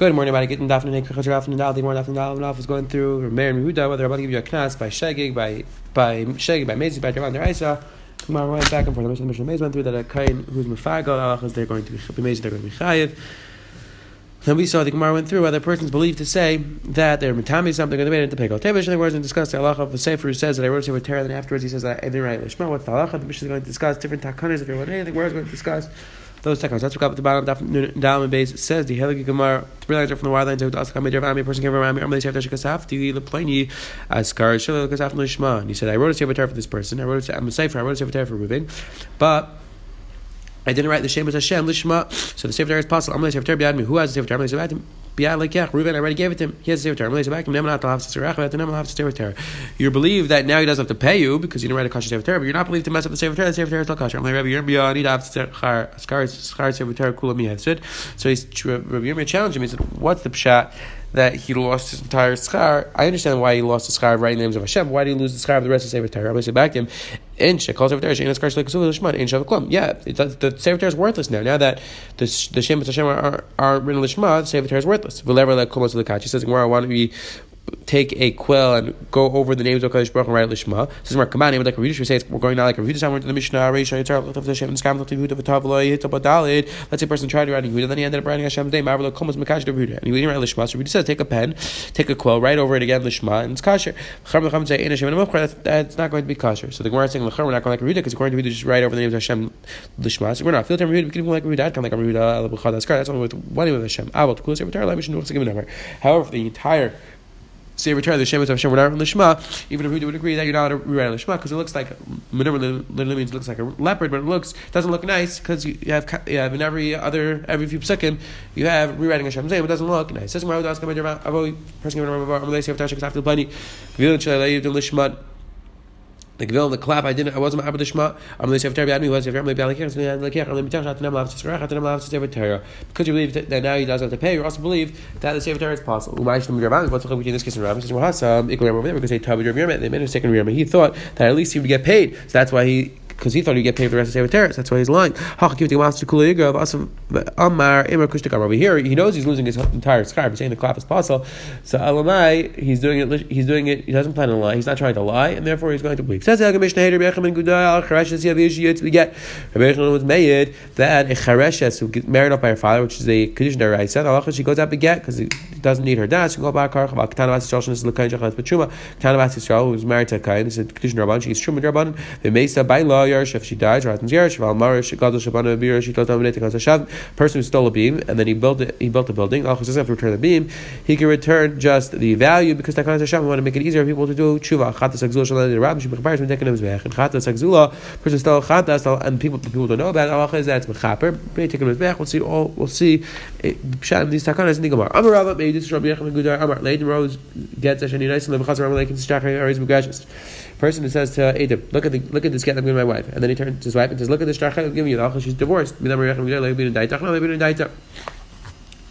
Good morning, everybody. Gittin Dafn and Raf and Dal. The morning Dafn and Dal was going through Meir and Yehuda. Whether to give you a knas by Shegig, by by Shegig, by Mezi, by Javan Deraisa. Tomorrow went back and forth. The Mishnah Mezi went through that a kain who's halachas they're going to be Mezi, they're going to be Chayiv. Then we saw the Gemara went through whether persons believe to say that they're mitami something or they made it to pay Tevish, and the words and discuss the halacha of the Sefer who says that I wrote it with Torah, then afterwards he says that I didn't write Lishma. What's the halacha? The Mishnah is going to discuss different takanas. If you're wondering anything, we're going to discuss those takanas. That's what at the bottom. Down base says the Helgi Gemara three lines from the lines of Ask Hamid Rav a person came around me Amalei Shafta Shekasaf do you plaini Askar Shil Kasaf Lishma and he said I wrote a Sefer for this person. I wrote a I'm a Sefer. I wrote a Sefer for Reuven but I didn't write the Shem as Hashem Lishma. So the Sefer is possible. Amalei Sefer B'Yad me who has the Sefer Amalei Reuven already gave it to him. He has to say You believe that now he doesn't have to pay you because you didn't write a kosher sefer Torah, but you're not believed to mess up the sefer Torah. The sefer Torah is not kosher. I'm like Rabbi Yirmiyah, need to have sefer Torah kula miyavsid. So he's Rabbi Yirmiyah challenged him. He said, "What's the pshat?" That he lost his entire schar. I understand why he lost the schar of writing names of Hashem. Why did he lose the schar of the rest of Sefer Torah? Rabbi said back to him, "In shekol Sefer Torah, shein eskar shleik sulah lishman, in klum." Yeah, does, the Sefer Torah is worthless now. Now that the the Shem Hashem are, are written lishma, the Sefer Torah is worthless. V'lever le kumos lekach. He says, "Why don't we take a quill and go over the names of Kadosh Baruch and write Lishma. Is more command name like a Redush. We say we're going now like a Redush. I'm to the Mishnah. Reisha Yitzhak Lot of the Shem and Skam Lot of Yehuda V'Tav Lo Yit Top Let's say a person tried to write Yehuda, then he ended up writing Hashem's name. Marvel Komos Mekash to Yehuda, and he didn't write Lishma. So Redush says take a pen, take a quill, write over it again Lishma, and it's kosher. Chacham Lecham say in Hashem and That's, that's not going to be kosher. So the Gemara is saying Lecham we're not going like Yehuda because according to Yehuda just write over the names of Hashem Lishma. So we're not. Feel time Yehuda we can like Yehuda. Come like Yehuda. That's only with one name of Hashem. Ah, a number. However, the entire say return the Shem of Hashem, we're not in Lishma, even if we would agree that you're not a rewrite Lishma, because it looks like, literally means looks like a leopard, but it looks, doesn't look nice, because you have, you have in every other, every few seconds, you have rewriting Hashem's name, it doesn't look nice. Says, I'm person going to remember, I'm going to say, after plenty, Lishma, the gvil the clap I didn't I wasn't ma'abed shma I'm the Torah was sefer Torah b'alekech so I'm like I'm the mitach atanam lav tzrach atanam lav sefer Torah because you believe that now he doesn't have to pay you also believe that the Torah is possible Umay shtem Rabban what's the between this case and Rabban says Mahasam ikul over there because they tabu Rabban they made a second Rabban he thought that at least he would get paid so that's why he because he thought he'd get paid for the rest of Sefer Teres. That's why he's lying. Over here, he knows he's losing his entire scarf. He's saying the clap is possible. So Alamai, he's doing it. He's doing it. He doesn't plan to lie. He's not trying to lie, and therefore he's going to believe. Says Rabbi was made that a chareshes who gets married up by her father, which is a condition that said. Allah she goes out to get because he doesn't need her dad. She can go back. Tanavas Yisrael is the kind of Tanavas Yisrael was married to a kain. Is a condition Rabban. She gets truma Rabban. The Mesa by law If she dies, happens Yerush, Val Marish, Gadol Shabana she Hashav, person who stole a beam, and then he built it, he built a building, Al doesn't have to return the beam, he can return just the value because Takan Hashav, we want to make it easier for people to do tshuva. Chatas Agzula Shalad Rab, she Mechaper, Metekin of Zbech, and Chatas Agzula, person stole Chatas, and people people don't know about it, Allah is that it's Mechaper, Metekin of Zbech, we'll see all, we'll see, eh, Pshat, these Takanas in the Gemara. Amar Rabba, maybe this is Rabbi Yechim Gudar, Amar, Leiden Rose gets Ashani Nice, and Levachas Ramalek, and Stachar, Aris Mugashes person who says to Adam, look at the look at this get I'm giving my wife, and then he turns to his wife and says, look at this shtrach I'm giving you. The she's divorced.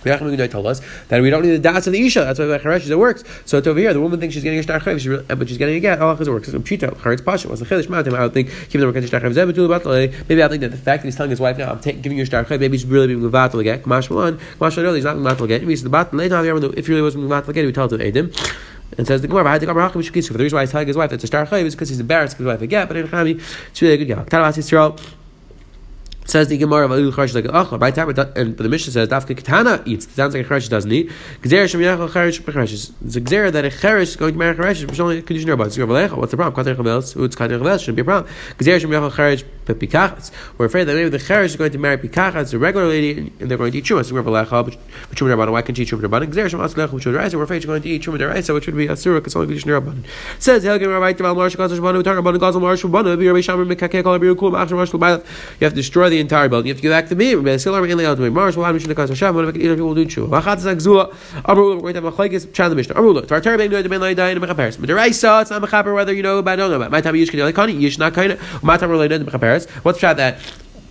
Told us that we don't need the das of the isha. That's why the charesh it works. So it's over here. The woman thinks she's getting a shtar chayiv, but she's getting a get. Allah it works. Pshita charetz pasha was the matim. I would think keep them shtar chayiv. Maybe I think that the fact that he's telling his wife now I'm giving you a shtar chayiv, maybe he's really being mevatel again. Kamash malan. Kamash malan. He's not mevatel again. Maybe he's the bat later. If he really was mevatel again, he would tell it to Adam. And says the Gemara, the reason why he's telling his wife that's a star chayiv is because he's embarrassed because his wife again. But in Chami, it's really a good gal. Tanavas Yisrael. Says the Gemara of Alul Charish like Achla. Right time, and but the Mishnah says Dafka Katana eats. It sounds like a Charish doesn't eat. Gzer Shem Yachal Charish Becharish. It's a Gzer that a Charish is going to marry a Charish. It's only a condition about it. What's the problem? Kater Chavels. It's Kater Chavels shouldn't be a problem. Gzer Shem Yachal Charish Pikachas. We're afraid that maybe the Charish is going to marry Pikachas, a regular lady, and they're going to eat Chuma. So we're Valecha, but Chuma Rabbanan. Why can't she eat Chuma Rabbanan? Gzer Shem Aslech, which would rise. We're afraid she's going to eat Chuma Deraisa, which would be Asura, because only condition Rabbanan. Says Helgim Rabbi Taval Marsh Gazash Banu. Talk about Gazal Marsh Banu. Be Rabbi Shamar Mekakek Al Abiru Kum Achar Marsh You have to destroy the entire building. If you have to back to me. People do tshuva? The the the it's not mechaper whether you know about don't know about. My time kani yish not kind of. My time related to mechaperes. What's the that?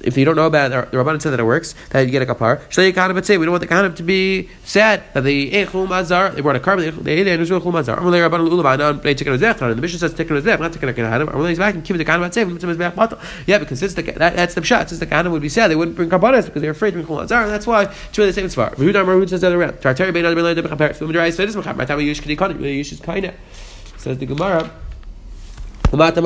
if you don't know about it, the Rabbanan said that it works, that you get a kapar. Shlei kahanim we don't want the kahanim to be sad that they ate chul mazar. They brought a carbon. They ate it and it was chul mazar. Amalei Rabbanan ulavanan they chicken azech. The Mishnah says chicken azech, not chicken kahanim. Amalei is back and keep the kahanim say mitzvah mizbeach batal. Yeah, because since the that, that's the shot. Since the kahanim would be sad, they wouldn't bring kaparas because they're afraid to bring chul mazar, and that's why two of the same svar. Rudar Marud says that around. Tartari bein adamilei debechaper. So Midrash says this mechaper. Tamayish kadi kahanim. Yish is kaina. Says the Gemara. What's the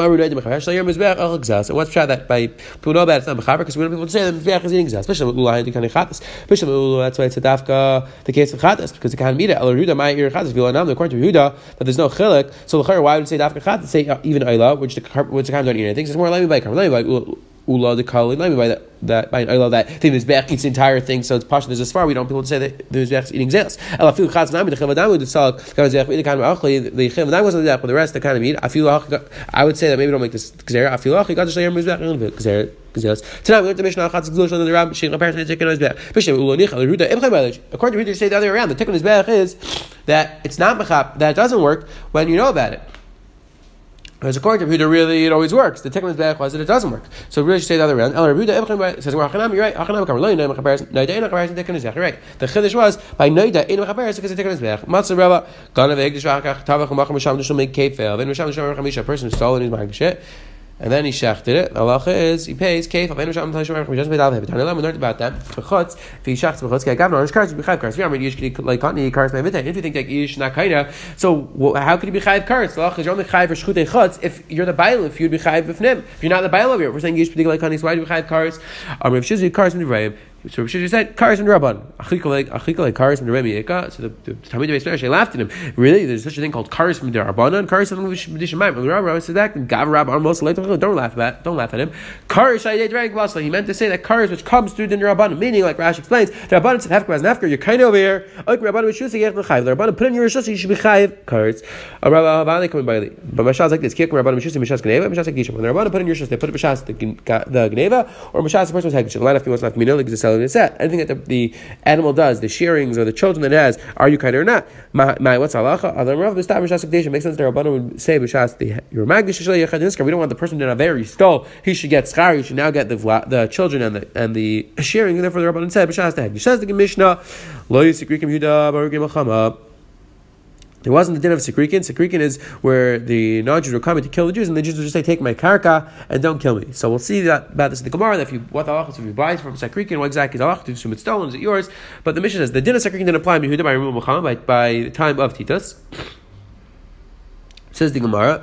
shot that by people know about it's not because we don't people to say that mizbeach is eating zaz. Especially ulayin the kind of. Especially that's why it's a dafka the case of chatas because the kind of mita el Yehuda might eat chatas. If you know according to Yehuda that there's no chilik, so the why would say dafka chatas? Say uh, even ayla, which the which the kind don't eat anything. It's more like by karm, like ula the kali. By that that by I love that is back eats the entire thing, so it's partial. There's as far we don't people to say that the mizbeach is eating zelos. El afilu chatz nami the chavadam would sell kavazech the kind of achli the chavadam wasn't that, but the rest the kind of meat. I feel I would say that maybe don't make this gzera. Feel achli got to say mizbeach gzera. Tonight we learned the Mishnah Chatz Gzush and the Ram Shin apparently taken his back. Bishop Ulonich Ruda Ibchem According to Ruda, you say the other way around. The tikkun is is that it's not mechap that it doesn't work when you know about it. Whereas according to Yehuda, really it always works. The Tikkun Mizbeach was that it doesn't work. So really, should say the other way around. El Yehuda says, "Well, Hachanam, you're right. Hachanam kamar loy noy mechaberes noida ein mechaberes Tikkun Mizbeach." Right. The chiddush was by noida ein mechaberes because the Tikkun Mizbeach. Matzah Rabba ganav egdish v'achach tavach umacham misham nishul make kefel. Then misham nishul mechamisha. A person who stole and he's buying shit and then he shechted it. Allah is he pays kef of enu sham he doesn't pay dav hebet. We learned about that. Bechutz if he shechts bechutz kei gavna orange cars be chayv cars. Are yish like. If you think that yish not kaina, so how could he be chayv cars? Allah is only chayv for shchutei chutz if you're the bail. If you'd be chayv b'fnim. If you're not the bail we're saying yish like kani. Why do we chayv cars? Um, if shizu in the so Rashi said, "Cars and Rabban, achika cars from the Remi Eka." So the, the Talmud Beis laughed at him. Really, there's such a thing called cars from the Rabbanon, cars from the Shemayim. The Rabbi said that, and Gav Rabban most don't laugh at, don't laugh at him. Cars Shaydei Drag He meant to say that cars which comes through the Rabbanon, meaning like Rashi explains, the Rabbanon said Hefker as Nefker, you're kind of over here. Ok Rabbanon Mishus Yech L'Chayiv. The Rabbanon put in your Rishus, you should be Chayiv Rabbi Havani coming by but Mashal is like this: Kik Rabbanon Mishus Mishas Gneva, Mishas Kedisha. When the Rabbanon put in your Rishus, they put it Mishas the Gneva, or Mishas the person was Hekdish. The line of people was not Minil, because set. Anything that the, the animal does, the shearings or the children that it has, are you kind or not? My, what's halacha? Adam Rav the stam makes sense. The Rabbanon would say b'shas the your magdish We don't want the person in a very stole. He should get schar. He should now get the the children and the and the shearing. And therefore, the Rabbanon said b'shas the Says the Mishnah, lo yisikrikim barugim achama. There wasn't the din of Sikrikin. Sikrikin is where the non-Jews were coming to kill the Jews, and the Jews would just say, "Take my karka and don't kill me." So we'll see that about this in the Gemara. That if you what the halachas if you buy from Sikrikin, what exactly is halachah? To assume it's stolen, is it yours? But the Mishnah says the din of Sikrikin didn't apply by, by the time of Titus. Says the Gemara,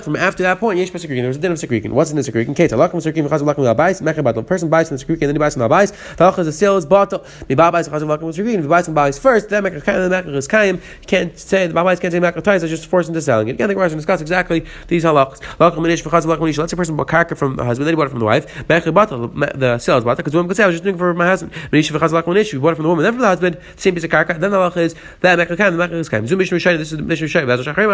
from after that point, Yesh There was a din of Sekrikin. What's in the Sekrikin? Kate, Alakim Sekrikin, Chazim Lakim Labais, Mechabad. The person buys from the Sekrikin, then he buys from Labais. The Halach is a sale is bought. The Babais, Chazim Lakim Sekrikin. If he buys from Babais first, then Mechabad, then Mechabad is Kaim. Can't say, the Babais can't say Mechabad twice, so just force him selling it. Again, the Gemara discuss exactly these halachas. Lakim Manish, Chazim Lakim Manish. Let's say a person bought karka from the husband, then he bought it from the wife. Mechabad, the sale is bought, because the woman could say, I was just doing it for my husband. Manish, Chazim Lakim Manish, we bought it from the woman, then from the husband, same piece of karka. Then the halach is, that Mechabad Kaim, the Mechabad is Kaim. Zoom Shai, this is the Mishnah Shai. Shachrim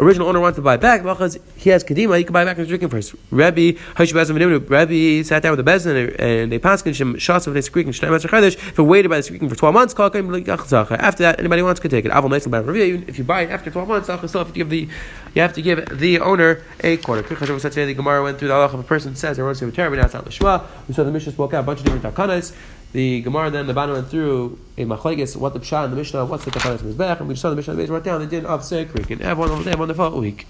original owner wants to buy back, because he has kadima, he can buy back and drinking first. Rabbi, Rabbi sat down with the bezin and they passed him shots of this creek and if he waited by the creek for 12 months, after that, anybody wants could take it. If you buy it after 12 months, you have to give the you have to give the owner a quarter. The Gemara went through the halach of a person says, I want to say but now it's not. We saw the Mishnah spoke out a bunch of different takanas. The Gemara then the Bana went through a machlekes, what the pshat in the Mishnah, what's the takanas mizbech, and we saw the Mishnah the base wrote down the din of Sekrik. And have one, have a wonderful week.